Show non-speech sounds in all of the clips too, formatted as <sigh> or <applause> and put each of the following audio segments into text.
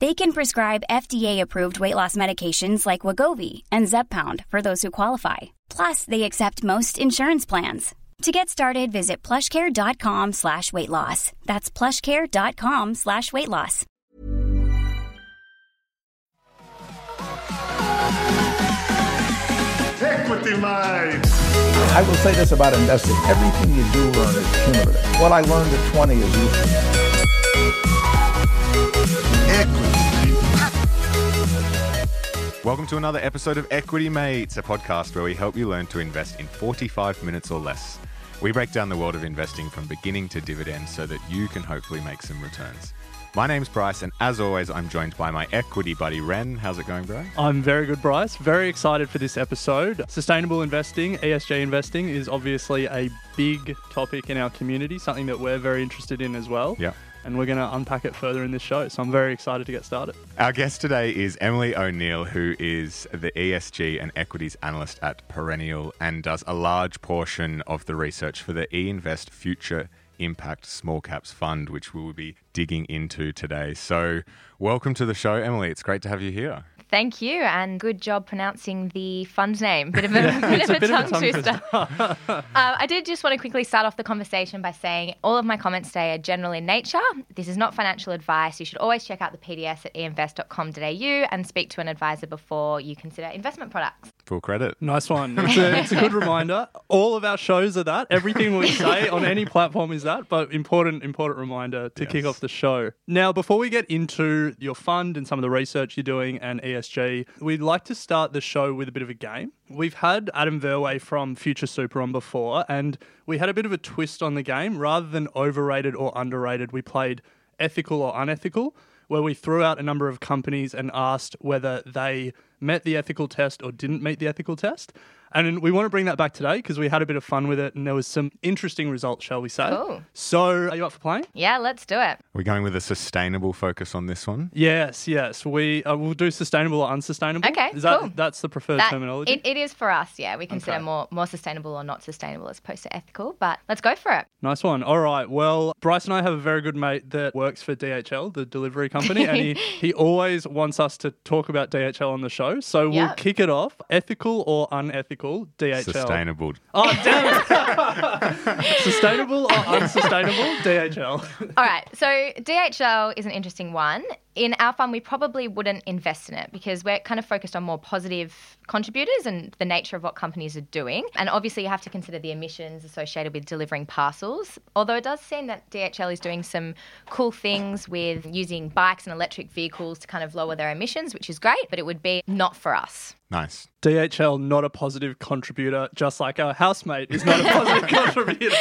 They can prescribe FDA-approved weight loss medications like Wegovy and Zepbound for those who qualify. Plus, they accept most insurance plans. To get started, visit plushcare.com slash weight loss. That's plushcare.com slash weight loss. Equity Mate. I will say this about investing. Everything you do learn is cumulative. What I learned at 20 is useful. Equity. Welcome to another episode of Equity Mates, a podcast where we help you learn to invest in 45 minutes or less. We break down the world of investing from beginning to dividend so that you can hopefully make some returns. My name's Bryce, and as always, I'm joined by my equity buddy Ren. How's it going, bro? I'm very good, Bryce. Very excited for this episode. Sustainable investing, ESG investing, is obviously a big topic in our community, something that we're very interested in as well. Yeah. And we're going to unpack it further in this show. So I'm very excited to get started. Our guest today is Emily O'Neill, who is the ESG and equities analyst at Perennial and does a large portion of the research for the E Invest Future Impact Small Caps Fund, which we will be digging into today. So, welcome to the show, Emily. It's great to have you here. Thank you, and good job pronouncing the fund name. Bit of a, yeah, <laughs> bit, of a, bit tongue, of a tongue twister. um, <laughs> I did just want to quickly start off the conversation by saying all of my comments today are general in nature. This is not financial advice. You should always check out the PDS at einvest.com.au and speak to an advisor before you consider investment products. Full credit. Nice one. It's a, it's a good reminder. All of our shows are that. Everything we say on any platform is that, but important, important reminder to yes. kick off the show. Now, before we get into your fund and some of the research you're doing and ESG, we'd like to start the show with a bit of a game. We've had Adam Verwey from Future Super on before, and we had a bit of a twist on the game. Rather than overrated or underrated, we played ethical or unethical, where we threw out a number of companies and asked whether they met the ethical test or didn't meet the ethical test. And we want to bring that back today because we had a bit of fun with it and there was some interesting results, shall we say. Cool. So, are you up for playing? Yeah, let's do it. We're going with a sustainable focus on this one. Yes, yes. We uh, will do sustainable or unsustainable. Okay, is that cool. that's the preferred that, terminology? It, it is for us. Yeah, we consider Okay. more more sustainable or not sustainable as opposed to ethical. But let's go for it. Nice one. All right. Well, Bryce and I have a very good mate that works for DHL, the delivery company, and he, <laughs> he always wants us to talk about DHL on the show. So we'll Yeah. kick it off. Ethical or unethical DHL? Sustainable. Oh, damn it. <laughs> Sustainable or unsustainable DHL? All right. So DHL is an interesting one. In our fund, we probably wouldn't invest in it because we're kind of focused on more positive contributors and the nature of what companies are doing. And obviously, you have to consider the emissions associated with delivering parcels. Although it does seem that DHL is doing some cool things with using bikes and electric vehicles to kind of lower their emissions, which is great, but it would be not for us. Nice. DHL not a positive contributor, just like our housemate is not a positive <laughs> contributor.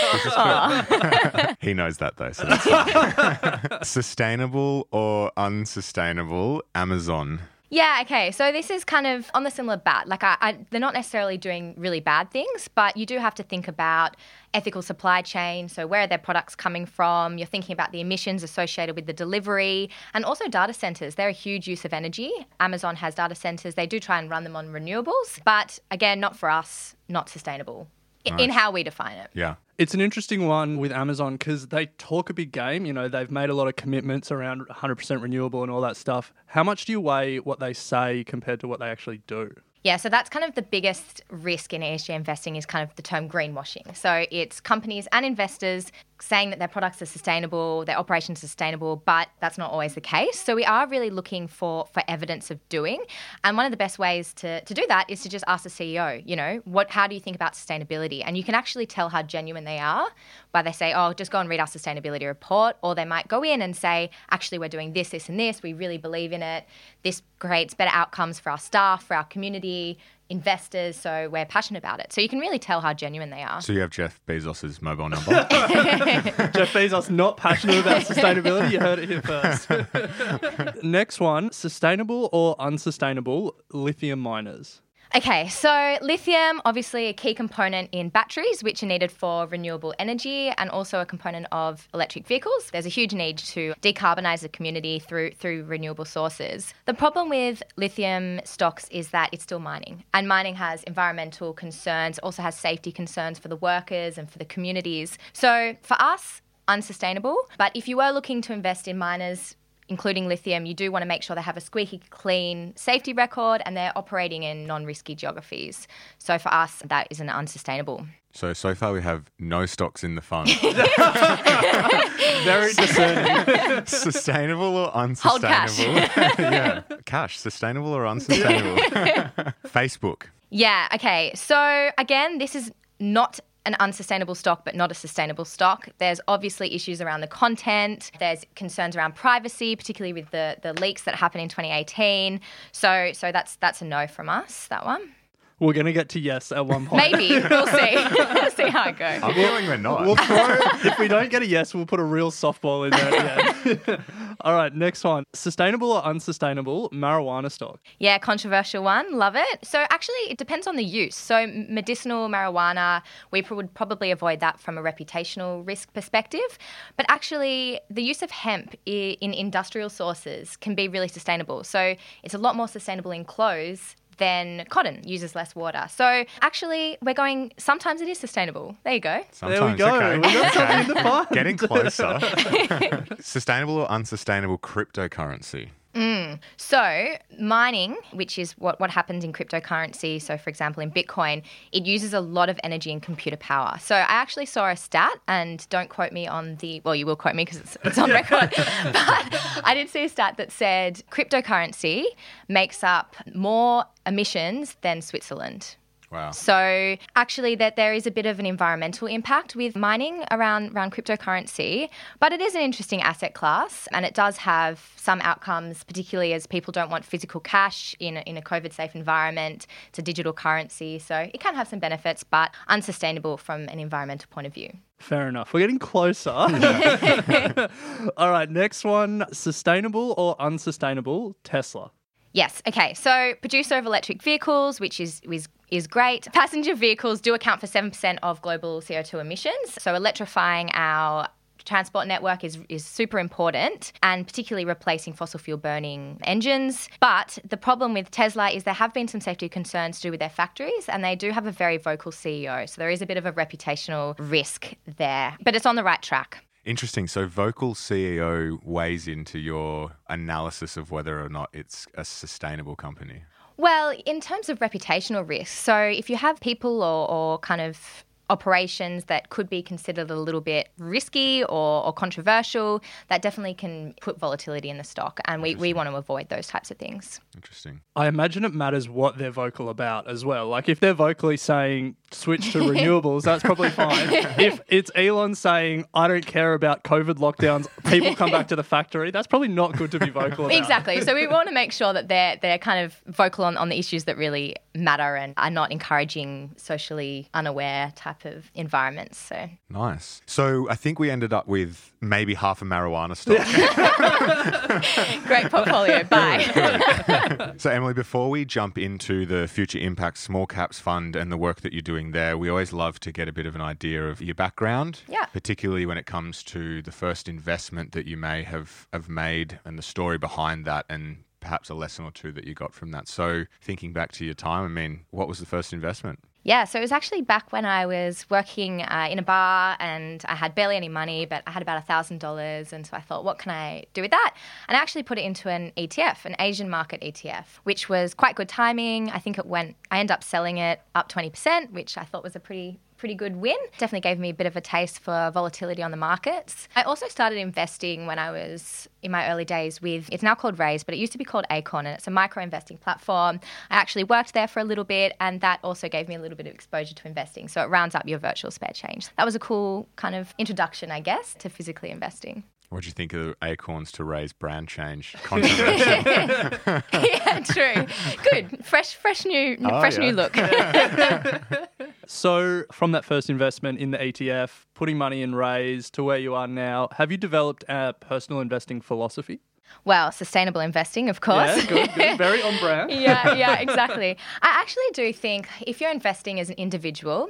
<laughs> He knows that though. So that's. <laughs> Sustainable or unsustainable? Amazon. Yeah, okay. So this is kind of on the similar bat. Like, I, I, they're not necessarily doing really bad things, but you do have to think about ethical supply chain. So, where are their products coming from? You're thinking about the emissions associated with the delivery and also data centers. They're a huge use of energy. Amazon has data centers. They do try and run them on renewables, but again, not for us, not sustainable i- in how we define it. Yeah. It's an interesting one with Amazon because they talk a big game. You know, they've made a lot of commitments around 100% renewable and all that stuff. How much do you weigh what they say compared to what they actually do? Yeah, so that's kind of the biggest risk in ESG investing is kind of the term greenwashing. So it's companies and investors saying that their products are sustainable, their operations sustainable, but that's not always the case. So we are really looking for for evidence of doing. And one of the best ways to, to do that is to just ask the CEO, you know, what how do you think about sustainability? And you can actually tell how genuine they are by they say, Oh, just go and read our sustainability report, or they might go in and say, actually we're doing this, this and this, we really believe in it. This creates better outcomes for our staff, for our community, investors, so we're passionate about it. So you can really tell how genuine they are. So you have Jeff Bezos's mobile number. <laughs> <laughs> Jeff Bezos not passionate about sustainability. You heard it here first. <laughs> Next one: sustainable or unsustainable lithium miners. Okay, so lithium, obviously a key component in batteries, which are needed for renewable energy and also a component of electric vehicles. There's a huge need to decarbonize the community through through renewable sources. The problem with lithium stocks is that it's still mining, and mining has environmental concerns, also has safety concerns for the workers and for the communities. So for us, unsustainable. But if you were looking to invest in miners, including lithium, you do want to make sure they have a squeaky clean safety record and they're operating in non risky geographies. So for us, that is an unsustainable. So so far we have no stocks in the fund. <laughs> Very discerning. sustainable or Hold cash. unsustainable? <laughs> yeah, cash. Sustainable or unsustainable? <laughs> Facebook. Yeah, okay. So again, this is not an unsustainable stock, but not a sustainable stock. There's obviously issues around the content. There's concerns around privacy, particularly with the, the leaks that happened in 2018. So so that's that's a no from us. That one. We're gonna get to yes at one point. Maybe we'll <laughs> see. we'll <laughs> see how it goes. I'm feeling we're not. We'll <laughs> throw, if we don't get a yes, we'll put a real softball in there at. All right, next one. Sustainable or unsustainable marijuana stock? Yeah, controversial one. Love it. So actually, it depends on the use. So medicinal marijuana, we would probably avoid that from a reputational risk perspective. But actually, the use of hemp in industrial sources can be really sustainable. So it's a lot more sustainable in clothes than cotton uses less water. So actually, we're going. Sometimes it is sustainable. There you go. There we Sometimes, go. okay. We got something Okay. in the fund. Getting closer. <laughs> Sustainable or unsustainable cryptocurrency? Mm. So, mining, which is what, what happens in cryptocurrency, so for example, in Bitcoin, it uses a lot of energy and computer power. So, I actually saw a stat, and don't quote me on the, well, you will quote me because it's, it's on <laughs> record, <laughs> but I did see a stat that said cryptocurrency makes up more emissions than Switzerland. Wow. So actually, that there is a bit of an environmental impact with mining around around cryptocurrency, but it is an interesting asset class, and it does have some outcomes, particularly as people don't want physical cash in a, in a COVID safe environment. It's a digital currency, so it can have some benefits, but unsustainable from an environmental point of view. Fair enough. We're getting closer. <laughs> All right, next one. Sustainable or unsustainable Tesla? Yes. Okay. So, producer of electric vehicles, which is is is great. Passenger vehicles do account for seven percent of global CO two emissions. So, electrifying our transport network is is super important and particularly replacing fossil fuel burning engines but the problem with Tesla is there have been some safety concerns to do with their factories and they do have a very vocal CEO so there is a bit of a reputational risk there but it's on the right track Interesting. So, Vocal CEO weighs into your analysis of whether or not it's a sustainable company. Well, in terms of reputational risk, so if you have people or, or kind of operations that could be considered a little bit risky or, or controversial, that definitely can put volatility in the stock. And we, we want to avoid those types of things. Interesting. I imagine it matters what they're vocal about as well. Like if they're vocally saying switch to <laughs> renewables, that's probably fine. <laughs> if it's Elon saying I don't care about COVID lockdowns, people come back to the factory, that's probably not good to be vocal about. Exactly. So we want to make sure that they're they're kind of vocal on, on the issues that really matter and are not encouraging socially unaware type of environments. So Nice. So, I think we ended up with maybe half a marijuana stock. <laughs> great portfolio. Bye. <laughs> So, Emily, before we jump into the Future Impact Small Caps Fund and the work that you're doing there, we always love to get a bit of an idea of your background. Yeah. Particularly when it comes to the first investment that you may have, have made and the story behind that and perhaps a lesson or two that you got from that. So, thinking back to your time, I mean, what was the first investment? Yeah, so it was actually back when I was working uh, in a bar and I had barely any money, but I had about $1,000. And so I thought, what can I do with that? And I actually put it into an ETF, an Asian market ETF, which was quite good timing. I think it went, I ended up selling it up 20%, which I thought was a pretty pretty good win. Definitely gave me a bit of a taste for volatility on the markets. I also started investing when I was in my early days with, it's now called Raise, but it used to be called Acorn, and it's a micro investing platform. I actually worked there for a little bit, and that also gave me a little bit of exposure to investing. So it rounds up your virtual spare change. That was a cool kind of introduction, I guess, to physically investing. What do you think of the Acorns to raise brand change? <laughs> <laughs> Yeah, true. Good, fresh, fresh new, Oh, fresh yeah. new look. <laughs> So, from that first investment in the ETF, putting money in Raise to where you are now, have you developed a personal investing philosophy? Well, sustainable investing, of course. Yeah, good, good. <laughs> Very on brand. yeah, yeah, exactly. I actually do think if you're investing as an individual,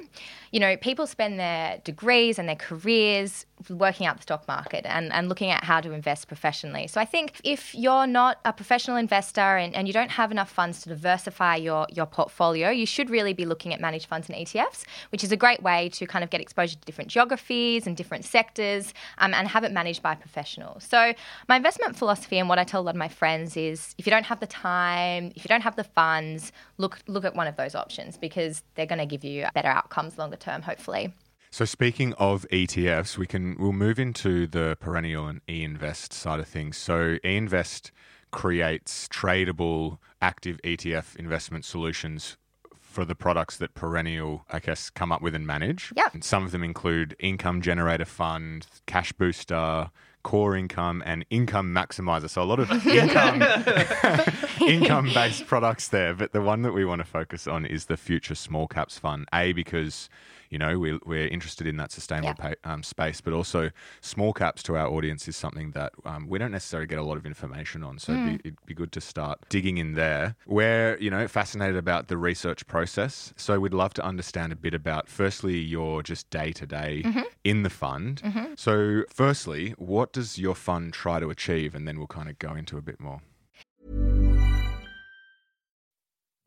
you know, people spend their degrees and their careers working out the stock market and, and looking at how to invest professionally. So I think if you're not a professional investor and, and you don't have enough funds to diversify your, your portfolio, you should really be looking at managed funds and ETFs, which is a great way to kind of get exposure to different geographies and different sectors um, and have it managed by professionals. So my investment philosophy and what I tell a lot of my friends is if you don't have the time, if you don't have the funds, look look at one of those options because they're going to give you better outcomes longer term, hopefully. So speaking of ETFs, we can we'll move into the perennial and e-invest side of things. So e-invest creates tradable active ETF investment solutions for the products that perennial, I guess, come up with and manage. Yep. And some of them include income generator fund, cash booster, core income, and income maximizer. So a lot of <laughs> income <laughs> income based products there. But the one that we want to focus on is the future small caps fund. A because you know we're, we're interested in that sustainable Yeah. pa- um, space, but also small caps to our audience is something that um, we don't necessarily get a lot of information on. So it'd, be, it'd be good to start digging in there. We're you know fascinated about the research process, so we'd love to understand a bit about firstly your just day to day in the fund. So firstly, what does your fund try to achieve, and then we'll kind of go into a bit more.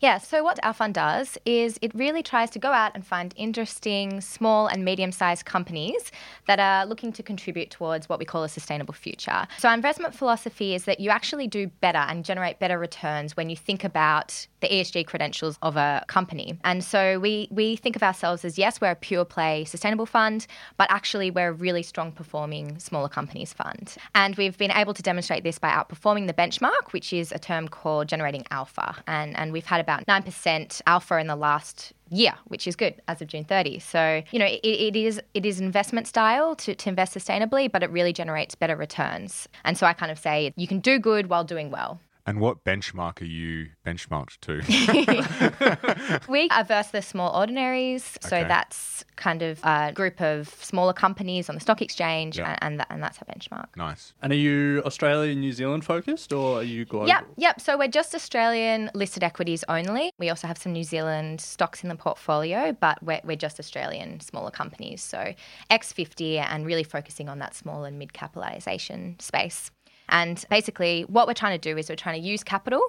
Yeah, so what our fund does is it really tries to go out and find interesting small and medium sized companies that are looking to contribute towards what we call a sustainable future. So, our investment philosophy is that you actually do better and generate better returns when you think about the ESG credentials of a company. And so, we, we think of ourselves as yes, we're a pure play sustainable fund, but actually, we're a really strong performing smaller companies fund. And we've been able to demonstrate this by outperforming the benchmark, which is a term called generating alpha. And, and we've had about 9% alpha in the last year, which is good as of June 30. So, you know, it, it is it is investment style to, to invest sustainably, but it really generates better returns. And so I kind of say you can do good while doing well. And what benchmark are you benchmarked to? <laughs> We are versus the small ordinaries. So Okay. that's kind of a group of smaller companies on the stock exchange, Yeah. and, and, and that's our benchmark. nice. And are you Australia and New Zealand focused or are you global? Yep, yep. So we're just Australian listed equities only. We also have some New Zealand stocks in the portfolio, but we're, we're just Australian smaller companies. So X50 and really focusing on that small and mid capitalization space. And basically, what we're trying to do is we're trying to use capital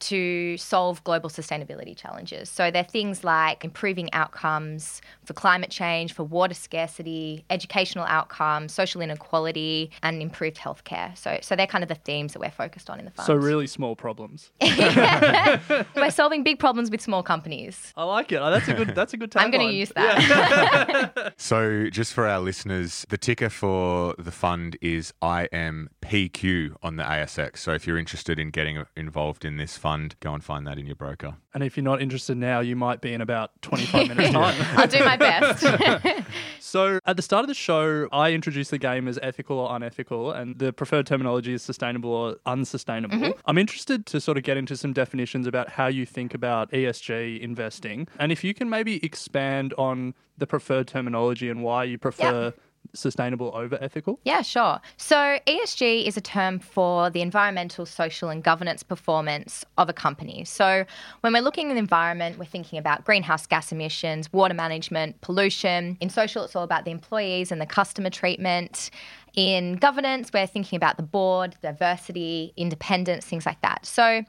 to solve global sustainability challenges. So they're things like improving outcomes for climate change, for water scarcity, educational outcomes, social inequality, and improved healthcare. So, so they're kind of the themes that we're focused on in the fund. So really small problems. <laughs> we're solving big problems with small companies. I like it. Oh, That's a good. That's a good tagline. <laughs> I'm going to use that. <laughs> So, just for our listeners, the ticker for the fund is IMPQ on the ASX. So, if you're interested in getting involved in this fund, go and find that in your broker. And if you're not interested now, you might be in about 25 minutes <laughs> time. I'll do my best. <laughs> So at the start of the show, I introduced the game as ethical or unethical, and the preferred terminology is sustainable or unsustainable. Mm-hmm. I'm interested to sort of get into some definitions about how you think about ESG investing, and if you can maybe expand on the preferred terminology and why you prefer sustainable over ethical. Yeah, sure. So ESG is a term for the environmental, social, and governance performance of a company. So when we're looking at the environment, we're thinking about greenhouse gas emissions, water management, pollution. In social, it's all about the employees and the customer treatment. In governance, we're thinking about the board, diversity, independence, things like that. So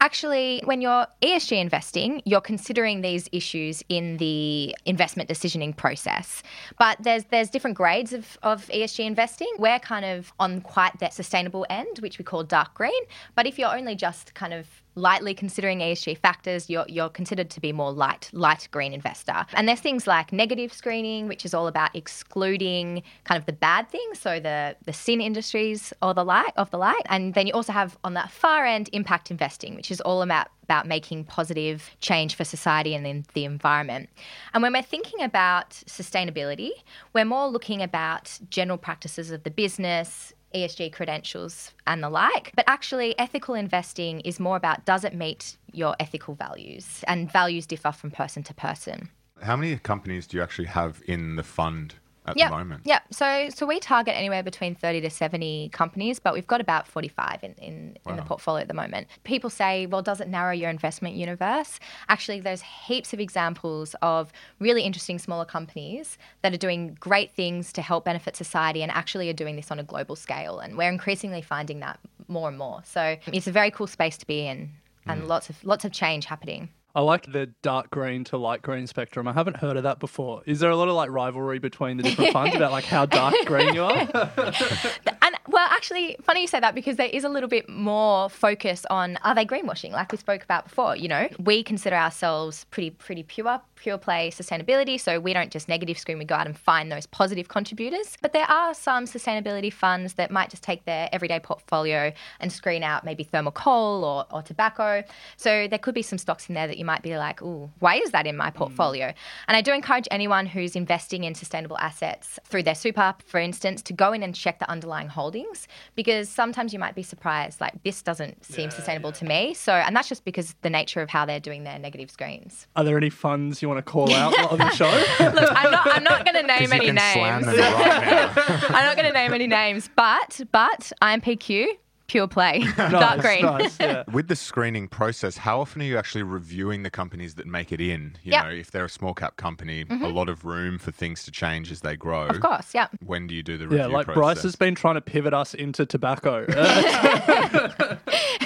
Actually, when you're ESG investing, you're considering these issues in the investment decisioning process. But there's there's different grades of, of ESG investing. We're kind of on quite that sustainable end, which we call dark green. But if you're only just kind of lightly considering ESG factors, you're, you're considered to be more light, light green investor. And there's things like negative screening, which is all about excluding kind of the bad things, so the, the sin industries or the like of the like. And then you also have on that far end impact investing, which is all about about making positive change for society and then the environment. And when we're thinking about sustainability, we're more looking about general practices of the business, ESG credentials and the like. But actually, ethical investing is more about does it meet your ethical values? And values differ from person to person. How many companies do you actually have in the fund at Yep. the moment? Yeah. So so we target anywhere between 30 to 70 companies, but we've got about 45 in, in, in the portfolio at the moment. People say, well, does it narrow your investment universe? Actually, there's heaps of examples of really interesting smaller companies that are doing great things to help benefit society and actually are doing this on a global scale. And we're increasingly finding that more and more. So it's a very cool space to be in and mm. lots of lots of change happening. I like the dark green to light green spectrum. I haven't heard of that before. Is there a lot of like rivalry between the different funds about like how dark <laughs> green you are? <laughs> And well, actually, funny you say that because there is a little bit more focus on are they greenwashing, like we spoke about before. You know, we consider ourselves pretty pretty pure, pure play sustainability. So we don't just negative screen; we go out and find those positive contributors. But there are some sustainability funds that might just take their everyday portfolio and screen out maybe thermal coal or, or tobacco. So there could be some stocks in there that you might be like, "Ooh, why is that in my mm. portfolio?" And I do encourage anyone who's investing in sustainable assets through their super, for instance, to go in and check the underlying holdings because sometimes you might be surprised, like this doesn't seem sustainable to me. So, and that's just because the nature of how they're doing their negative screens. Are there any funds you want to call out on the show? <laughs> Look, I'm not, I'm not going <laughs> to name any names. right. <laughs> I'm not going to name any names, but but IMPQ, pure play, dark green. nice, yeah. With the screening process, how often are you actually reviewing the companies that make it in? You Yep. know, if they're a small cap company, a mm-hmm. lot of room for things to change as they grow. Of course, yeah. When do you do the review Yeah, like process? Bryce has been trying to pivot us into tobacco.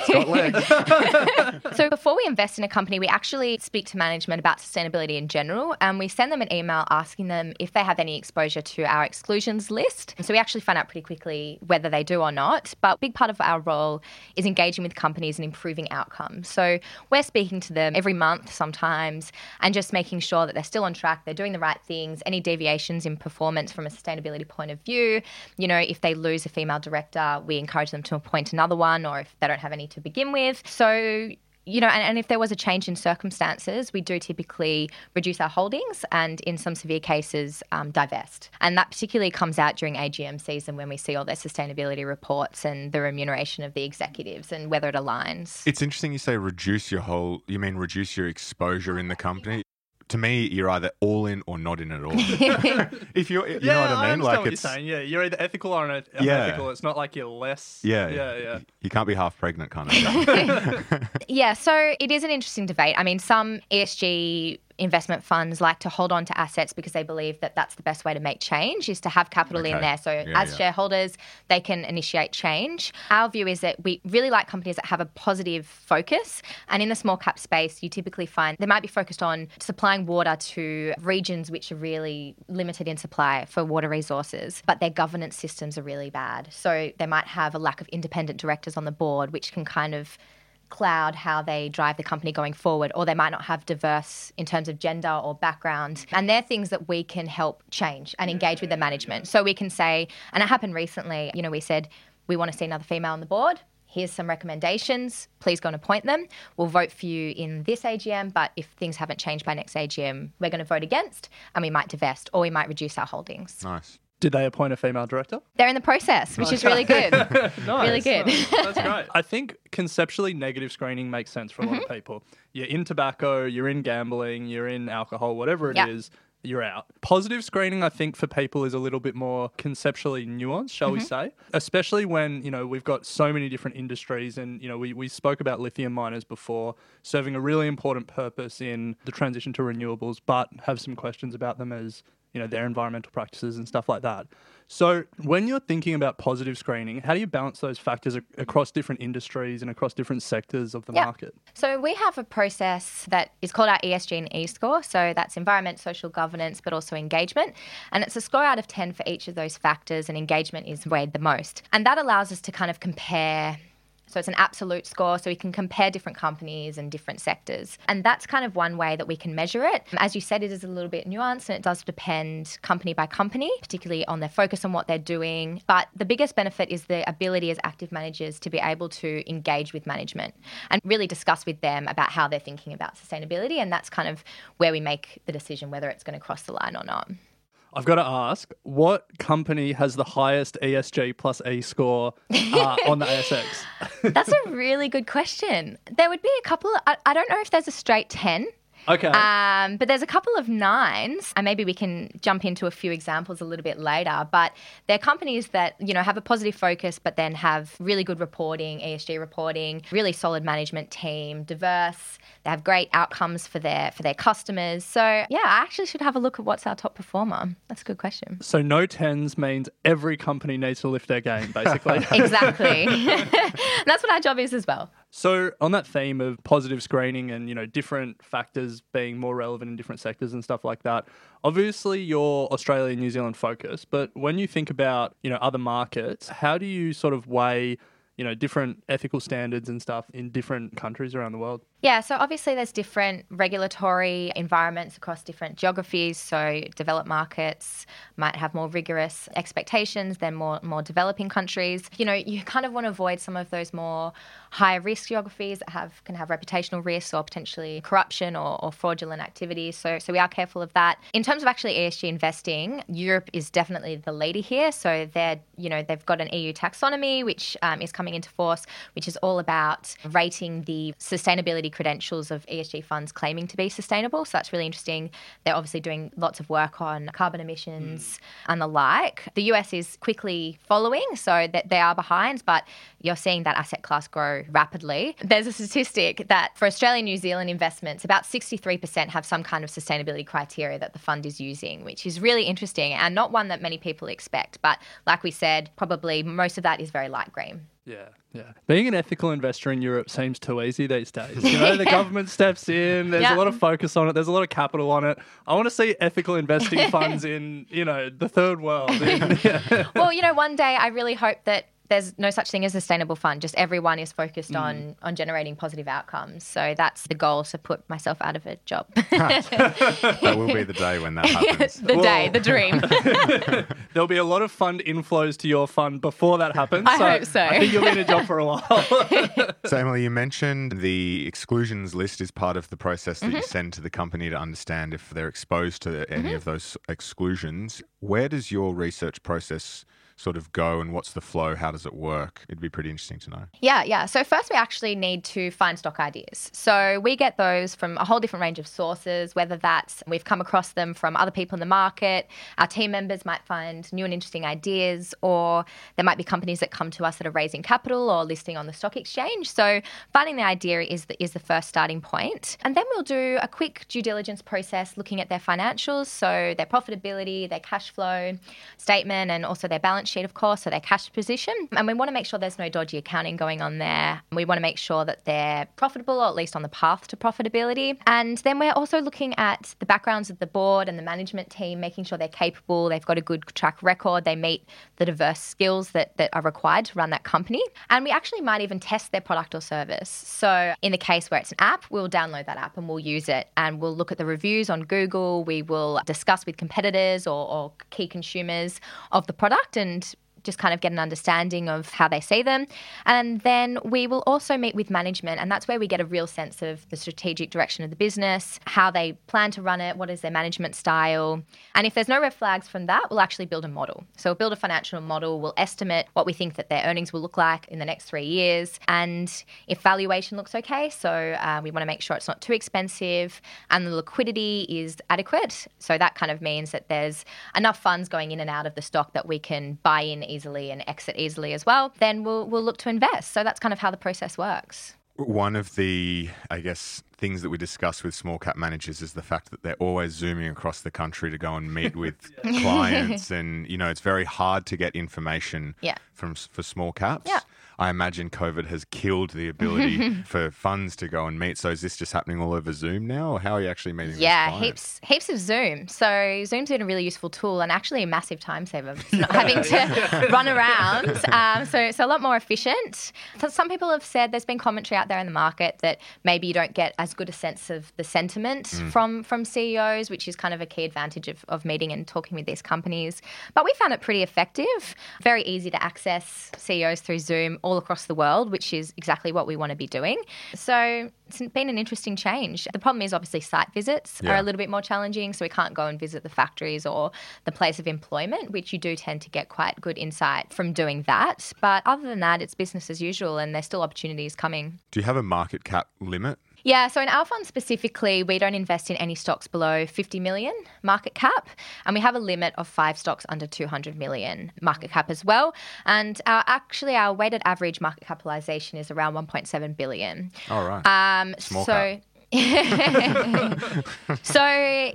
<laughs> So before we invest in a company, we actually speak to management about sustainability in general, and we send them an email asking them if they have any exposure to our exclusions list. So we actually find out pretty quickly whether they do or not. But a big part of our role is engaging with companies and improving outcomes. So we're speaking to them every month sometimes and just making sure that they're still on track, they're doing the right things, any deviations in performance from a sustainability point of view. You know, if they lose a female director, we encourage them to appoint another one, or if they don't have any to begin with. So you know, and, and if there was a change in circumstances, we do typically reduce our holdings and, in some severe cases, um, divest. And that particularly comes out during AGM season when we see all their sustainability reports and the remuneration of the executives and whether it aligns. It's interesting you say reduce your whole. You mean reduce your exposure in the company? To me, you're either all in or not in at all. <laughs> <laughs> if you're, you yeah, know what I mean? understand like what it's you're saying. Yeah, you're either ethical or un- Yeah. unethical. It's not like you're less. yeah, yeah, yeah. You can't be half pregnant, kind of. thing. Yeah, so it is an interesting debate. I mean, some ESG investment funds like to hold on to assets because they believe that that's the best way to make change is to have capital in there. So Yeah, as yeah. shareholders, they can initiate change. Our view is that we really like companies that have a positive focus. And in the small cap space, you typically find they might be focused on supplying water to regions which are really limited in supply for water resources, but their governance systems are really bad. So they might have a lack of independent directors on the board, which can kind of cloud how they drive the company going forward, or they might not have diverse in terms of gender or background. And they're things that we can help change and engage with the management. So we can say, and it happened recently, you know, we said, we want to see another female on the board. Here's some recommendations. Please go and appoint them. We'll vote for you in this AGM, but if things haven't changed by next AGM, we're going to vote against and we might divest or we might reduce our holdings. Nice. Did they appoint a female director? They're in the process, which is really good. <laughs> Nice. <laughs> Really good. That's great. <laughs> I think conceptually negative screening makes sense for a lot of Mm-hmm. people. You're in tobacco, you're in gambling, you're in alcohol, whatever it is, Yeah. you're out. Positive screening, I think, for people is a little bit more conceptually nuanced, shall we Mm-hmm. say? Especially when, you know, we've got so many different industries and, you know, we, we spoke about lithium miners before serving a really important purpose in the transition to renewables, but have some questions about them as, you know, their environmental practices and stuff like that. So, when you're thinking about positive screening, how do you balance those factors ac- across different industries and across different sectors of the Yeah. market? So we have a process that is called our ESG and E score. So that's environment, social governance, but also engagement. And it's a score out of 10 for each of those factors, and engagement is weighed the most. And that allows us to kind of compare. So it's an absolute score, so we can compare different companies and different sectors. And that's kind of one way that we can measure it. As you said, it is a little bit nuanced and it does depend company by company, particularly on their focus on what they're doing. But the biggest benefit is the ability as active managers to be able to engage with management and really discuss with them about how they're thinking about sustainability. And that's kind of where we make the decision whether it's going to cross the line or not. I've got to ask, what company has the highest ESG plus A score <laughs> uh, on the ASX? That's a really good question. There would be a couple, I, I don't know if there's a straight 10. Okay. Um, but there's a couple of nines, and maybe we can jump into a few examples a little bit later. But they're companies that you know have a positive focus, but then have really good reporting, ESG reporting, really solid management team, diverse. They have great outcomes for their for their customers. So yeah, I actually should have a look at what's our top performer. That's a good question. so, no tens means every company needs to lift their game, basically. <laughs> Exactly. <laughs> That's what our job is as well. So on that theme of positive screening and you know different factors being more relevant in different sectors and stuff like that, obviously you're Australia New Zealand focused, but when you think about you know other markets, how do you sort of weigh you know different ethical standards and stuff in different countries around the world? Yeah, so obviously there's different regulatory environments across different geographies. So developed markets might have more rigorous expectations than more more developing countries. You know, you kind of want to avoid some of those more higher risk geographies that have can have reputational risks or potentially corruption or, or fraudulent activities. So so we are careful of that. In terms of actually ESG investing, Europe is definitely the leader here. So they're you know they've got an EU taxonomy which um, is coming into force, which is all about rating the sustainability credentials of ESG funds claiming to be sustainable. So that's really interesting. They're obviously doing lots of work on carbon emissions mm. and the like. The US is quickly following, so that they are behind, but you're seeing that asset class grow rapidly. There's a statistic that for Australian New Zealand investments, about 63% have some kind of sustainability criteria that the fund is using, which is really interesting and not one that many people expect. But like we said, probably most of that is very light green. Yeah, yeah. Being an ethical investor in Europe seems too easy these days. You know, the <laughs> government steps in. There's Yeah. a lot of focus on it. There's a lot of capital on it. I want to see ethical investing <laughs> funds in, you know, the third world. In, <laughs> yeah. well, you know, one day I really hope that there's no such thing as a sustainable fund. Just everyone is focused on on generating positive outcomes. So that's the goal to put myself out of a job. <laughs> That will be the day when that happens. the day, the dream. <laughs> There'll be a lot of fund inflows to your fund before that happens. I hope so. I think you'll be in a job for a while. <laughs> So, Emily, you mentioned the exclusions list is part of the process that Mm-hmm. you send to the company to understand if they're exposed to any of those exclusions. Where does your research process sort of go and what's the flow? How does it work? It'd be pretty interesting to know. Yeah, yeah. So first we actually need to find stock ideas. So we get those from a whole different range of sources, whether that's we've come across them from other people in the market, our team members might find new and interesting ideas, or there might be companies that come to us that are raising capital or listing on the stock exchange. So finding the idea is the, is the first starting point. And then we'll do a quick due diligence process looking at their financials, so their profitability, their cash flow statement, and also their balance sheet, of course, so their cash position. And we want to make sure there's no dodgy accounting going on there. We want to make sure that they're profitable or at least on the path to profitability. And then we're also looking at the backgrounds of the board and the management team, making sure they're capable, they've got a good track record, they meet the diverse skills that, that are required to run that company. And we actually might even test their product or service. So, in the case where it's an app, we'll download that app and we'll use it and we'll look at the reviews on Google. We will discuss with competitors or, or key consumers of the product and and just kind of get an understanding of how they see them. And then we will also meet with management, and that's where we get a real sense of the strategic direction of the business, how they plan to run it, what is their management style. And if there's no red flags from that, we'll actually build a model. So we'll build a financial model, we'll estimate what we think that their earnings will look like in the next three years. And if valuation looks okay, so uh, we want to make sure it's not too expensive and the liquidity is adequate. So that kind of means that there's enough funds going in and out of the stock that we can buy in easily and exit easily as well, then we'll, we'll look to invest. So that's kind of how the process works. One of the, I guess, things that we discuss with small cap managers is the fact that they're always zooming across the country to go and meet with <laughs> clients, and you know it's very hard to get information yeah. from for small caps. Yeah. I imagine COVID has killed the ability <laughs> for funds to go and meet. So is this just happening all over Zoom now, or how are you actually meeting? Yeah, heaps heaps of Zoom. So Zoom's been a really useful tool and actually a massive time saver, not <laughs> having to <laughs> run around. Um, so so a lot more efficient. So some people have said there's been commentary out there in the market that maybe you don't get as good a sense of the sentiment from from CEOs, which is kind of a key advantage of, of meeting and talking with these companies. But we found it pretty effective, very easy to access CEOs through Zoom all across the world, which is exactly what we want to be doing. So it's been an interesting change. The problem is obviously site visits are a little bit more challenging, so we can't go and visit the factories or the place of employment, which you do tend to get quite good insight from doing that. But other than that, it's business as usual, and there's still opportunities coming. Do you have a market cap limit? Yeah, so in our fund specifically, we don't invest in any stocks below 50 million market cap, and we have a limit of five stocks under 200 million market cap as well. And our, actually, our weighted average market capitalization is around 1.7 billion. All right. Um, Small so. cap. <laughs> so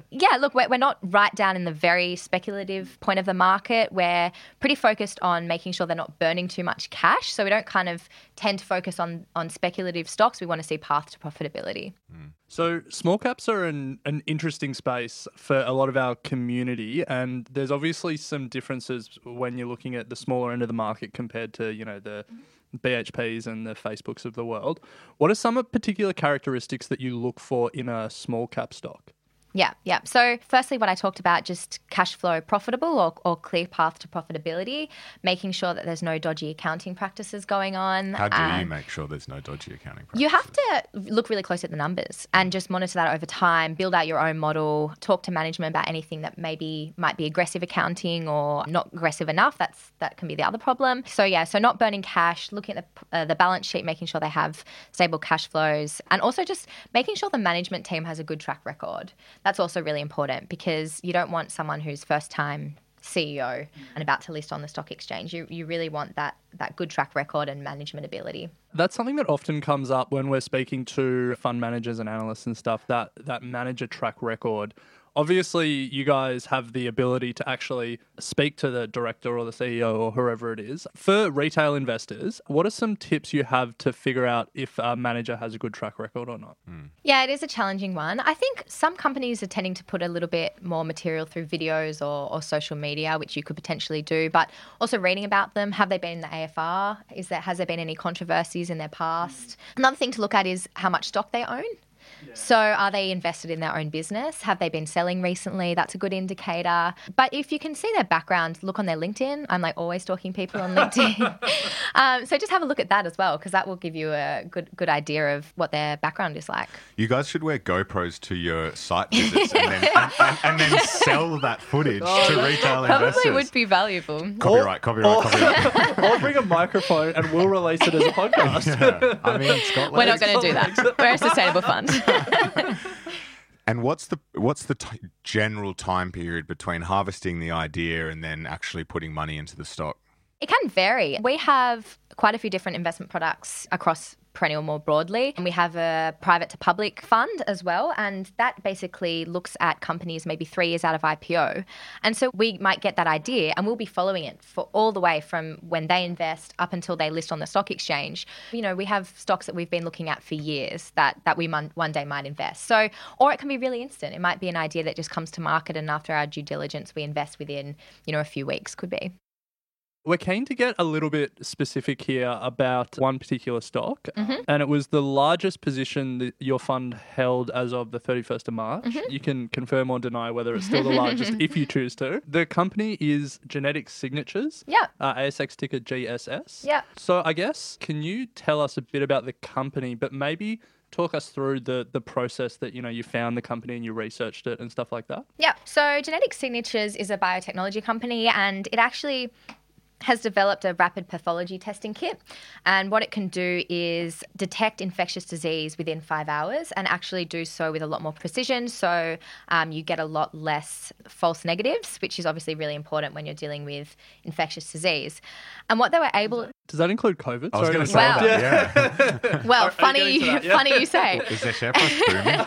yeah, look, we're, we're not right down in the very speculative point of the market. We're pretty focused on making sure they're not burning too much cash. So we don't kind of tend to focus on on speculative stocks. We want to see path to profitability. Mm. So small caps are an, an interesting space for a lot of our community, and there's obviously some differences when you're looking at the smaller end of the market compared to you know the mm-hmm. BHPs and the Facebooks of the world. What are some particular characteristics that you look for in a small cap stock? Yeah, yeah. So, firstly, what I talked about just cash flow profitable or, or clear path to profitability, making sure that there's no dodgy accounting practices going on. How do you Um, make sure there's no dodgy accounting practices? You have to look really close at the numbers and just monitor that over time, build out your own model, talk to management about anything that maybe might be aggressive accounting or not aggressive enough. That's that can be the other problem. So yeah, so not burning cash, looking at the, uh, the balance sheet, making sure they have stable cash flows, and also just making sure the management team has a good track record. That's also really important because you don't want someone who's first time CEO and about to list on the stock exchange. You you really want that that good track record and management ability. That's something that often comes up when we're speaking to fund managers and analysts and stuff. That that manager track record. Obviously, you guys have the ability to actually speak to the director or the CEO or whoever it is. For retail investors, what are some tips you have to figure out if a manager has a good track record or not? Hmm. Yeah, it is a challenging one. I think some companies are tending to put a little bit more material through videos or, or social media, which you could potentially do, but also reading about them. Have they been in the AFR? Is there has there been any controversies in their past? Hmm. Another thing to look at is how much stock they own. So, are they invested in their own business? Have they been selling recently? That's a good indicator. But if you can see their background, look on their LinkedIn. I'm like always talking people on LinkedIn. <laughs> um, so, just have a look at that as well, because that will give you a good good idea of what their background is like. You guys should wear GoPros to your site visits and, then, and, and, and then sell that footage to retail Probably investors. would be valuable. Copyright, copyright, copyright. <laughs> or bring a microphone and we'll release it as a <laughs> podcast. Yeah. I mean, Scotland. We're not going to do that. We're a sustainable fund. <laughs> And what's the what's the t- general time period between harvesting the idea and then actually putting money into the stock? It can vary. We have quite a few different investment products across Perennial more broadly. And we have a private to public fund as well. And that basically looks at companies maybe three years out of IPO. And so we might get that idea and we'll be following it for all the way from when they invest up until they list on the stock exchange. You know, we have stocks that we've been looking at for years that, that we mon- one day might invest. So, or it can be really instant. It might be an idea that just comes to market and after our due diligence, we invest within, you know, a few weeks, could be. We're keen to get a little bit specific here about one particular stock, Mhm. and it was the largest position that your fund held as of the 31st of March. Mhm. You can confirm or deny whether it's still the largest if you <laughs> choose to. The company is Genetic Signatures, Yeah. uh, ASX ticker GSS. Yeah. So I guess, can you tell us a bit about the company, but maybe talk us through the, the process that, you know, you found the company and you researched it and stuff like that? Yeah. So Genetic Signatures is a biotechnology company and it actually has developed a rapid pathology testing kit. And what it can do is detect infectious disease within five hours and actually do so with a lot more precision. So um, you get a lot less false negatives, which is obviously really important when you're dealing with infectious disease. And what they were able Does that include COVID? I was Sorry going to to say Wow. that. Yeah. <laughs> well, Are you funny, that? Yeah. <laughs> funny you say. Is their share price booming?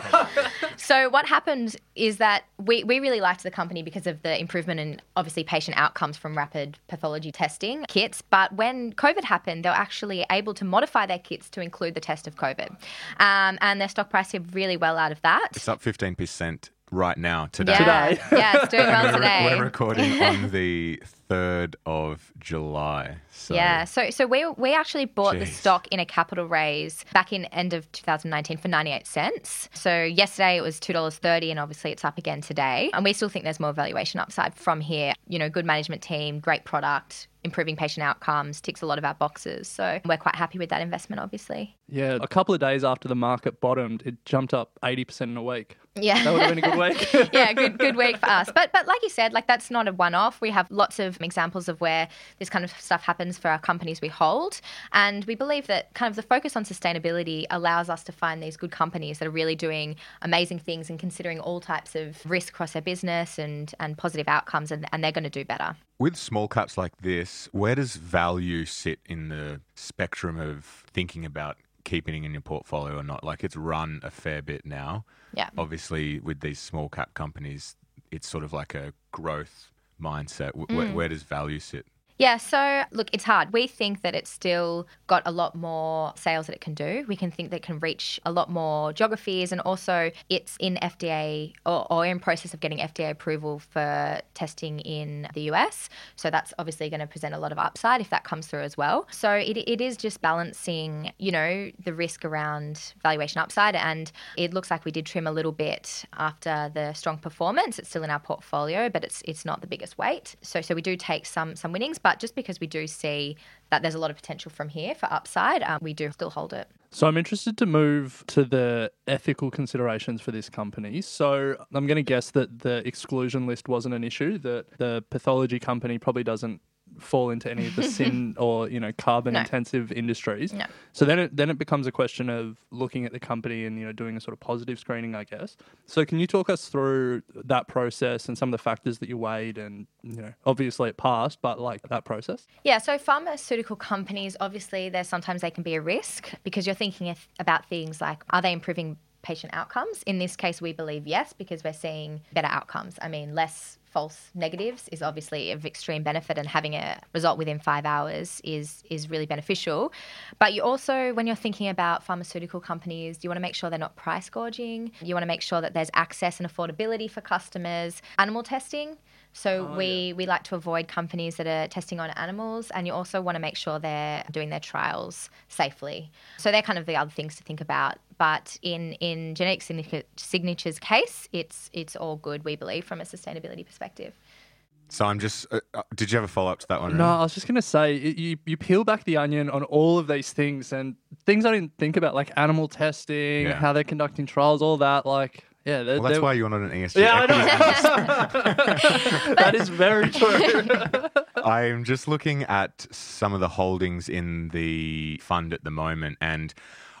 <laughs> So what happened is that we, we really liked the company because of the improvement in obviously patient outcomes from rapid pathology testing kits. But when COVID happened, they were actually able to modify their kits to include the test of COVID, um, and their stock price did really well out of that. It's up 15% right now, today. Yeah, Today. yeah, it's doing well today. We're recording on the 3rd of July. So Yeah, so so we we actually bought the stock in a capital raise back in end of 2019 for 98 cents. So yesterday it was two dollars thirty, and obviously it's up again today. And we still think there's more valuation upside from here. You know, good management team, great product, improving patient outcomes, ticks a lot of our boxes. So we're quite happy with that investment, obviously. Yeah, a couple of days after the market bottomed, it jumped up 80% in a week. Yeah, That would have been a good week. <laughs> yeah, good good week for us. But but like you said, like that's not a one off. We have lots of examples of where this kind of stuff happens for our companies we hold, and we believe that kind of the focus on sustainability allows us to find these good companies that are really doing amazing things and considering all types of risk across their business and and positive outcomes, and, and they're going to do better. With small caps like this, where does value sit in the spectrum of thinking about keeping in your portfolio or not? Like it's run a fair bit now. Yeah. Obviously, with these small cap companies, it's sort of like a growth mindset. W- Mm. Where, where does value sit? Yeah, so look, it's hard. We think that it's still got a lot more sales that it can do. We can think that it can reach a lot more geographies, and also it's in FDA or, or in process of getting FDA approval for testing in the US. So that's obviously going to present a lot of upside if that comes through as well. So it, it is just balancing, you know, the risk around valuation upside, and it looks like we did trim a little bit after the strong performance. It's still in our portfolio, but it's it's not the biggest weight. So so we do take some some winnings, but just because we do see that there's a lot of potential from here for upside, um, we do still hold it. So I'm interested to move to the ethical considerations for this company. So I'm going to guess that the exclusion list wasn't an issue. That the pathology company probably doesn't fall into any of the <laughs> sin or you know carbon No. intensive industries. No. So then it then it becomes a question of looking at the company and you know doing a sort of positive screening, I guess. So can you talk us through that process and some of the factors that you weighed and you know obviously it passed, but like that process? Yeah, so pharmaceutical companies, obviously, there's sometimes they can be a risk because you're thinking about things like are they improving patient outcomes? In this case, we believe yes, because we're seeing better outcomes. I mean, less false negatives is obviously of extreme benefit and having a result within five hours is is really beneficial. But you also when you're thinking about pharmaceutical companies you want to make sure they're not price gouging. You want to make sure that there's access and affordability for customers. Animal testing so we, we like to avoid companies that are testing on animals, and you also want to make sure they're doing their trials safely. So they're kind of the other things to think about. but in in genetic signature, signatures case, it's it's all good. We believe from a sustainability perspective. So I'm just. Uh, uh, did you have a follow up to that one? No, I was just going to say you you peel back the onion on all of these things and things I didn't think about, like animal testing, Yeah. how they're conducting trials, all that. Like, yeah, Well, that's why you're not an ESG. Yeah, I know. <laughs> that is very true. <laughs> I'm just looking at some of the holdings in the fund at the moment, and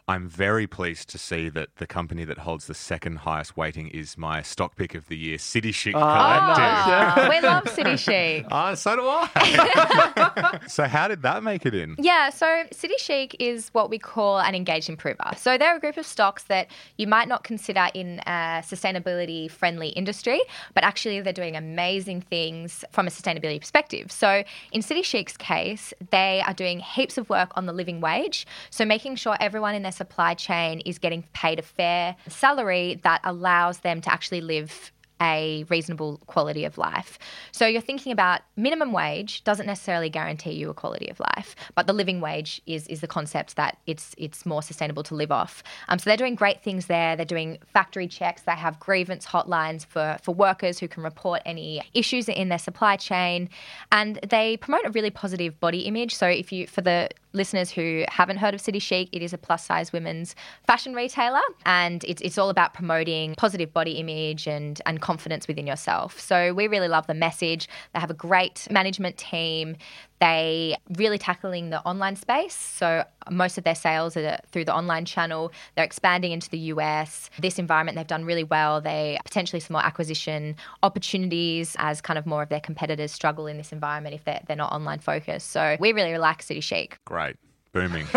I'm very pleased to see that the company that holds the second highest weighting is my stock pick of the year, City Chic Collective. Ah, we love <laughs> City Chic. Ah, so do I. <laughs> so how did that make it in? Yeah, so City Chic is what we call an engaged improver. So they're a group of stocks that you might not consider in a sustainability friendly industry, but actually they're doing amazing things from a sustainability perspective. So in City Chic's case, they are doing heaps of work on the living wage. So making sure everyone in their supply chain is getting paid a fair salary that allows them to actually live a reasonable quality of life. So you're thinking about minimum wage doesn't necessarily guarantee you a quality of life, but the living wage is is the concept that it's it's more sustainable to live off. Um, so they're doing great things there. They're doing factory checks. They have grievance hotlines for for workers who can report any issues in their supply chain, and they promote a really positive body image. So if you for the listeners who haven't heard of City Chic, it is a plus size women's fashion retailer and it's, it's all about promoting positive body image and, and confidence within yourself. So we really love the message. They have a great management team. They really tackling the online space. So most of their sales are through the online channel. They're expanding into the US. This environment they've done really well. They potentially some more acquisition opportunities as kind of more of their competitors struggle in this environment if they're, they're not online focused. So we really like City Chic. Great. Booming. <laughs> <laughs>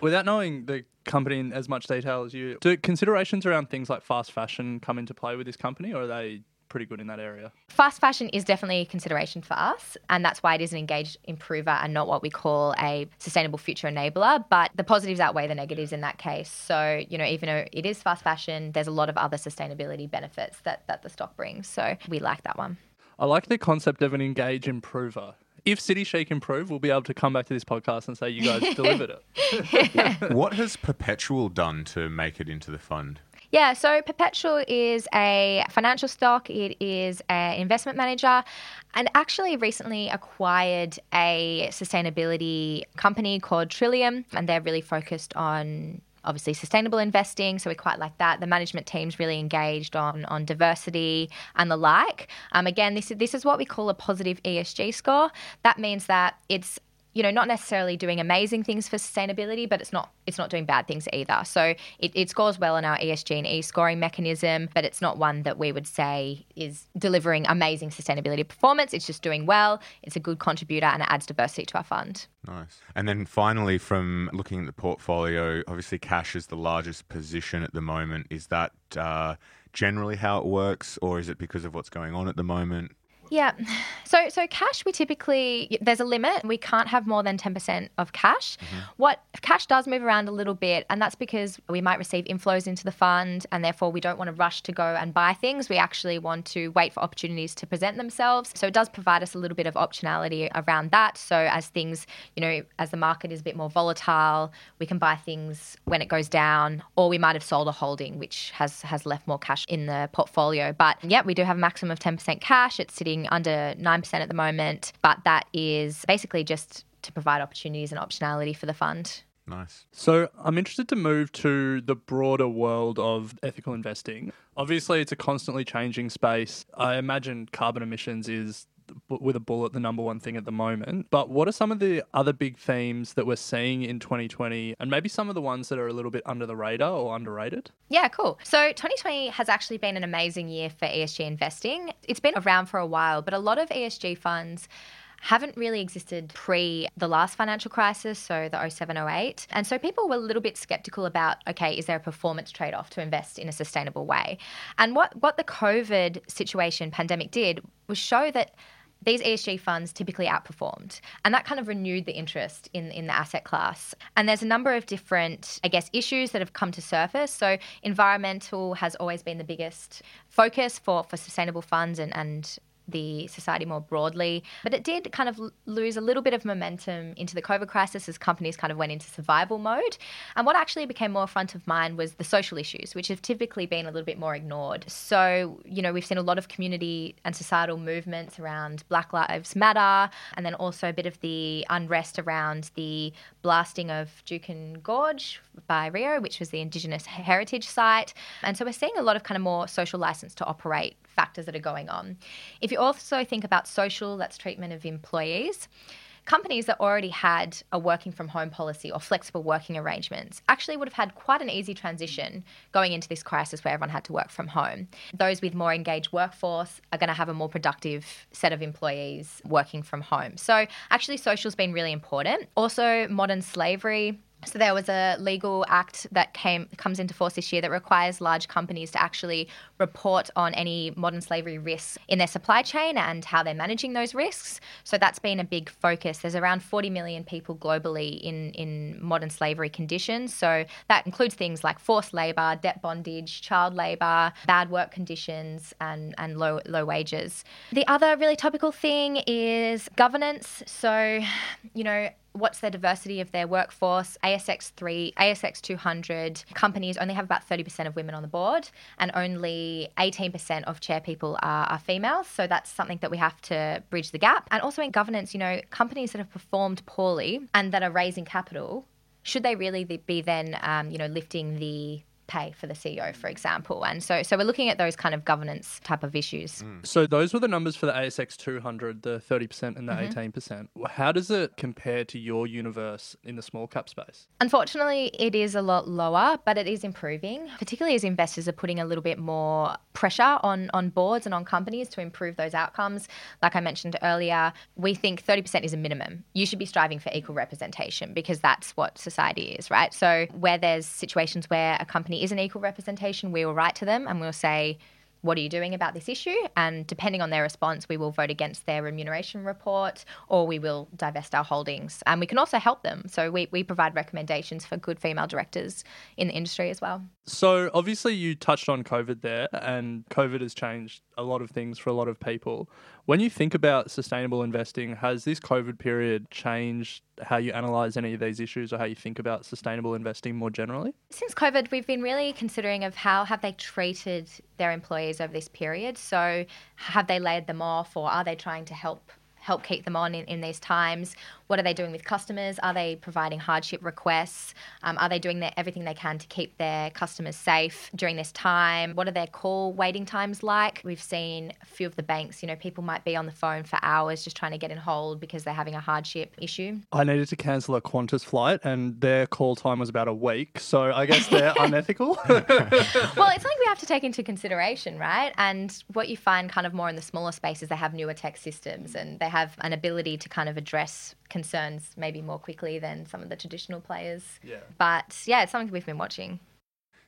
Without knowing the company in as much detail as you, do considerations around things like fast fashion come into play with this company, or are they pretty good in that area? Fast fashion is definitely a consideration for us, and that's why it is an engaged improver and not what we call a sustainable future enabler. But the positives outweigh the negatives in that case. So, you know, even though it is fast fashion, there's a lot of other sustainability benefits that, that the stock brings. So we like that one. I like the concept of an engage improver. If City Chic improve, we'll be able to come back to this podcast and say you guys <laughs> delivered it. what has Perpetual done to make it into the fund? Yeah, so Perpetual is a financial stock. It is an investment manager and actually recently acquired a sustainability company called Trillium, and they're really focused on obviously sustainable investing. So we quite like that. The management team's really engaged on on diversity and the like. Um, again this is this is what we call a positive esg score. That means that it's you know not necessarily doing amazing things for sustainability but it's not it's not doing bad things either so it, it scores well in our esg and e scoring mechanism but it's not one that we would say is delivering amazing sustainability performance it's just doing well it's a good contributor and it adds diversity to our fund Nice. And then finally, from looking at the portfolio, obviously cash is the largest position at the moment. Is that uh, generally how it works, or is it because of what's going on at the moment? Yeah. So so cash we typically there's a limit. We can't have more than 10% of cash. Mm-hmm. What cash does move around a little bit and that's because we might receive inflows into the fund and therefore we don't want to rush to go and buy things. We actually want to wait for opportunities to present themselves. So it does provide us a little bit of optionality around that. So as things, you know, as the market is a bit more volatile, we can buy things when it goes down or we might have sold a holding which has has left more cash in the portfolio. But yeah, we do have a maximum of 10% cash. It's sitting under 9% at the moment, but that is basically just to provide opportunities and optionality for the fund. Nice. So I'm interested to move to the broader world of ethical investing. Obviously, it's a constantly changing space. I imagine carbon emissions is with a bullet the number one thing at the moment. But what are some of the other big themes that we're seeing in 2020 and maybe some of the ones that are a little bit under the radar or underrated? Yeah, cool. So 2020 has actually been an amazing year for ESG investing. It's been around for a while, but a lot of ESG funds haven't really existed pre the last financial crisis, so the 07 08. And so people were a little bit skeptical about okay, is there a performance trade off to invest in a sustainable way? And what, what the COVID situation, pandemic, did was show that these ESG funds typically outperformed. And that kind of renewed the interest in, in the asset class. And there's a number of different, I guess, issues that have come to surface. So environmental has always been the biggest focus for, for sustainable funds and, and the society more broadly. But it did kind of lose a little bit of momentum into the COVID crisis as companies kind of went into survival mode. And what actually became more front of mind was the social issues, which have typically been a little bit more ignored. So, you know, we've seen a lot of community and societal movements around Black Lives Matter, and then also a bit of the unrest around the blasting of Juukan Gorge by Rio, which was the Indigenous heritage site. And so we're seeing a lot of kind of more social license to operate factors that are going on. If you also think about social, that's treatment of employees. Companies that already had a working from home policy or flexible working arrangements actually would have had quite an easy transition going into this crisis where everyone had to work from home. Those with more engaged workforce are going to have a more productive set of employees working from home. So, actually, social's been really important. Also, modern slavery so there was a legal act that came comes into force this year that requires large companies to actually report on any modern slavery risks in their supply chain and how they're managing those risks. So that's been a big focus. There's around 40 million people globally in in modern slavery conditions. So that includes things like forced labor, debt bondage, child labor, bad work conditions and and low low wages. The other really topical thing is governance. So, you know, what's the diversity of their workforce. ASX 3, ASX 200 companies only have about 30% of women on the board, and only 18% of chair people are, are females. So that's something that we have to bridge the gap. And also in governance, you know, companies that have performed poorly and that are raising capital. Should they really be then, um, you know, lifting the pay for the CEO, for example. And so, so we're looking at those kind of governance type of issues. Mm. So those were the numbers for the ASX 200, the 30% and the mm-hmm. 18%. How does it compare to your universe in the small cap space? Unfortunately, it is a lot lower, but it is improving, particularly as investors are putting a little bit more pressure on, on boards and on companies to improve those outcomes. Like I mentioned earlier, we think 30% is a minimum. You should be striving for equal representation because that's what society is, right? So where there's situations where a company is an equal representation, we will write to them and we'll say, what are you doing about this issue? And depending on their response, we will vote against their remuneration report or we will divest our holdings. And we can also help them. So we, we provide recommendations for good female directors in the industry as well. So obviously, you touched on COVID there, and COVID has changed a lot of things for a lot of people. When you think about sustainable investing, has this COVID period changed how you analyze any of these issues or how you think about sustainable investing more generally? Since COVID, we've been really considering of how have they treated their employees over this period. So have they laid them off or are they trying to help help keep them on in, in these times? What are they doing with customers? Are they providing hardship requests? Um, are they doing their, everything they can to keep their customers safe during this time? What are their call waiting times like? We've seen a few of the banks, you know, people might be on the phone for hours just trying to get in hold because they're having a hardship issue. I needed to cancel a Qantas flight and their call time was about a week. So I guess they're <laughs> unethical. <laughs> well, it's something we have to take into consideration, right? And what you find kind of more in the smaller spaces, they have newer tech systems and they have an ability to kind of address concerns maybe more quickly than some of the traditional players. Yeah. But yeah, it's something we've been watching.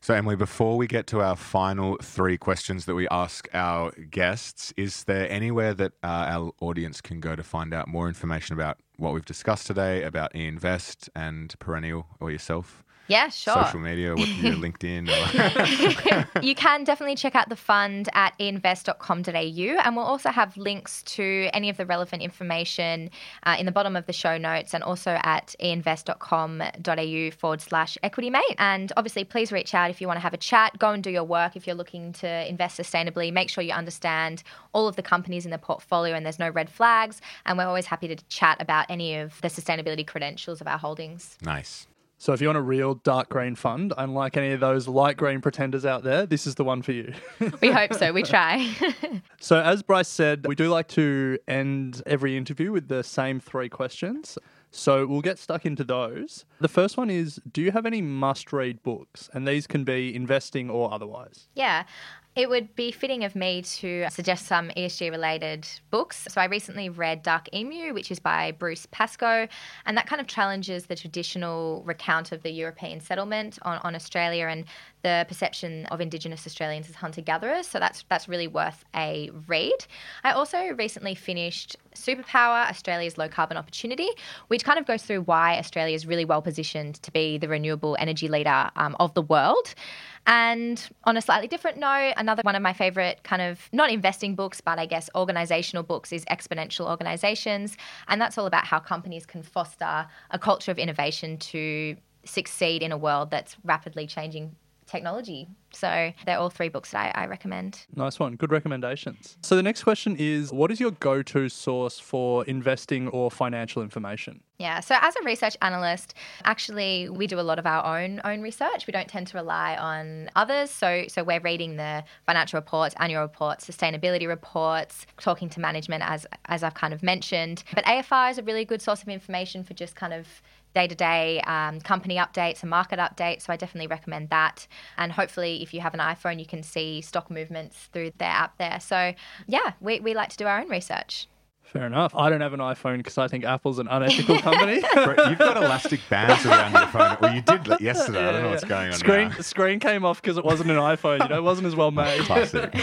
So, Emily, before we get to our final three questions that we ask our guests, is there anywhere that uh, our audience can go to find out more information about what we've discussed today, about eInvest and Perennial or yourself? Yeah, sure. Social media, what, your <laughs> LinkedIn. <laughs> you can definitely check out the fund at invest.com.au, and we'll also have links to any of the relevant information uh, in the bottom of the show notes and also at invest.com.au forward slash equity mate. And obviously, please reach out if you want to have a chat. Go and do your work if you're looking to invest sustainably. Make sure you understand all of the companies in the portfolio and there's no red flags. And we're always happy to chat about any of the sustainability credentials of our holdings. Nice. So if you want a real dark green fund, unlike any of those light green pretenders out there, this is the one for you. <laughs> we hope so. We try. <laughs> so as Bryce said, we do like to end every interview with the same three questions. So we'll get stuck into those. The first one is Do you have any must read books? And these can be investing or otherwise. Yeah. It would be fitting of me to suggest some ESG related books. So I recently read Dark Emu, which is by Bruce Pascoe, and that kind of challenges the traditional recount of the European settlement on, on Australia and the perception of Indigenous Australians as hunter gatherers. So that's that's really worth a read. I also recently finished Superpower Australia's Low Carbon Opportunity, which kind of goes through why Australia is really well positioned to be the renewable energy leader um, of the world. And on a slightly different note, another one of my favorite kind of not investing books, but I guess organizational books is Exponential Organizations. And that's all about how companies can foster a culture of innovation to succeed in a world that's rapidly changing technology. So they're all three books that I, I, recommend. Nice one. Good recommendations. So the next question is what is your go to source for investing or financial information? Yeah, so as a research analyst, actually we do a lot of our own own research. We don't tend to rely on others. So so we're reading the financial reports, annual reports, sustainability reports, talking to management as as I've kind of mentioned. But AFR is a really good source of information for just kind of day to day company updates and market updates. So I definitely recommend that. And hopefully, if you have an iPhone, you can see stock movements through their app there. So yeah, we, we like to do our own research. Fair enough. I don't have an iPhone because I think Apple's an unethical company. <laughs> You've got elastic bands around your phone. Well, you did yesterday. Yeah, I don't know what's going on. Screen now. screen came off because it wasn't an iPhone. You know, it wasn't as well made. <laughs> Classic.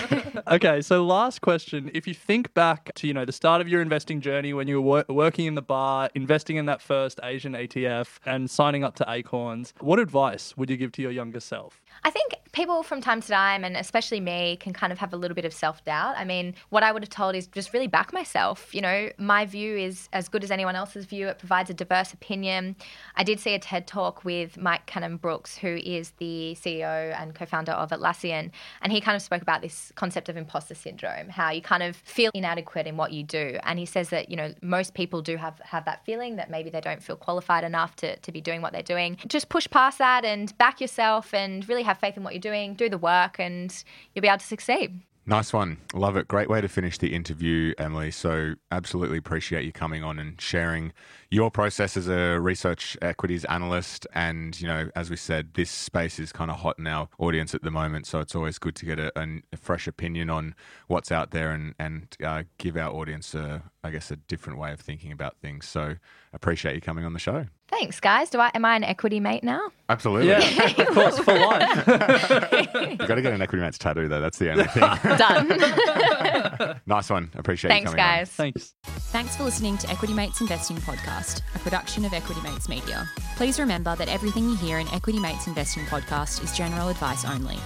<laughs> okay, so last question: If you think back to you know the start of your investing journey when you were wor- working in the bar, investing in that first Asian ETF, and signing up to Acorns, what advice would you give to your younger self? I think people from time to time, and especially me, can kind of have a little bit of self doubt. I mean, what I would have told is just really back myself. You know, my view is as good as anyone else's view. It provides a diverse opinion. I did see a TED talk with Mike Cannon Brookes, who is the CEO and co founder of Atlassian, and he kind of spoke about this concept of imposter syndrome, how you kind of feel inadequate in what you do. And he says that, you know, most people do have, have that feeling that maybe they don't feel qualified enough to, to be doing what they're doing. Just push past that and back yourself and really have faith in what you're doing, do the work, and you'll be able to succeed. Nice one. Love it. Great way to finish the interview, Emily. So, absolutely appreciate you coming on and sharing your process as a research equities analyst. And, you know, as we said, this space is kind of hot in our audience at the moment. So, it's always good to get a, a fresh opinion on what's out there and, and uh, give our audience, a, I guess, a different way of thinking about things. So, appreciate you coming on the show. Thanks, guys. Do I am I an equity mate now? Absolutely. Yeah, of <laughs> course, for life. <laughs> You've got to get an equity mates tattoo, though. That's the only thing. <laughs> Done. nice one. Appreciate Thanks, you coming guys. on. Thanks. Thanks for listening to Equity Mates Investing Podcast, a production of Equity Mates Media. Please remember that everything you hear in Equity Mates Investing Podcast is general advice only.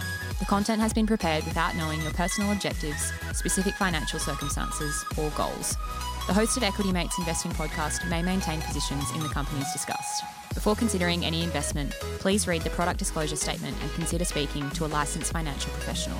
The content has been prepared without knowing your personal objectives, specific financial circumstances, or goals. The host of Equity Mates Investing Podcast may maintain positions in the companies discussed. Before considering any investment, please read the product disclosure statement and consider speaking to a licensed financial professional.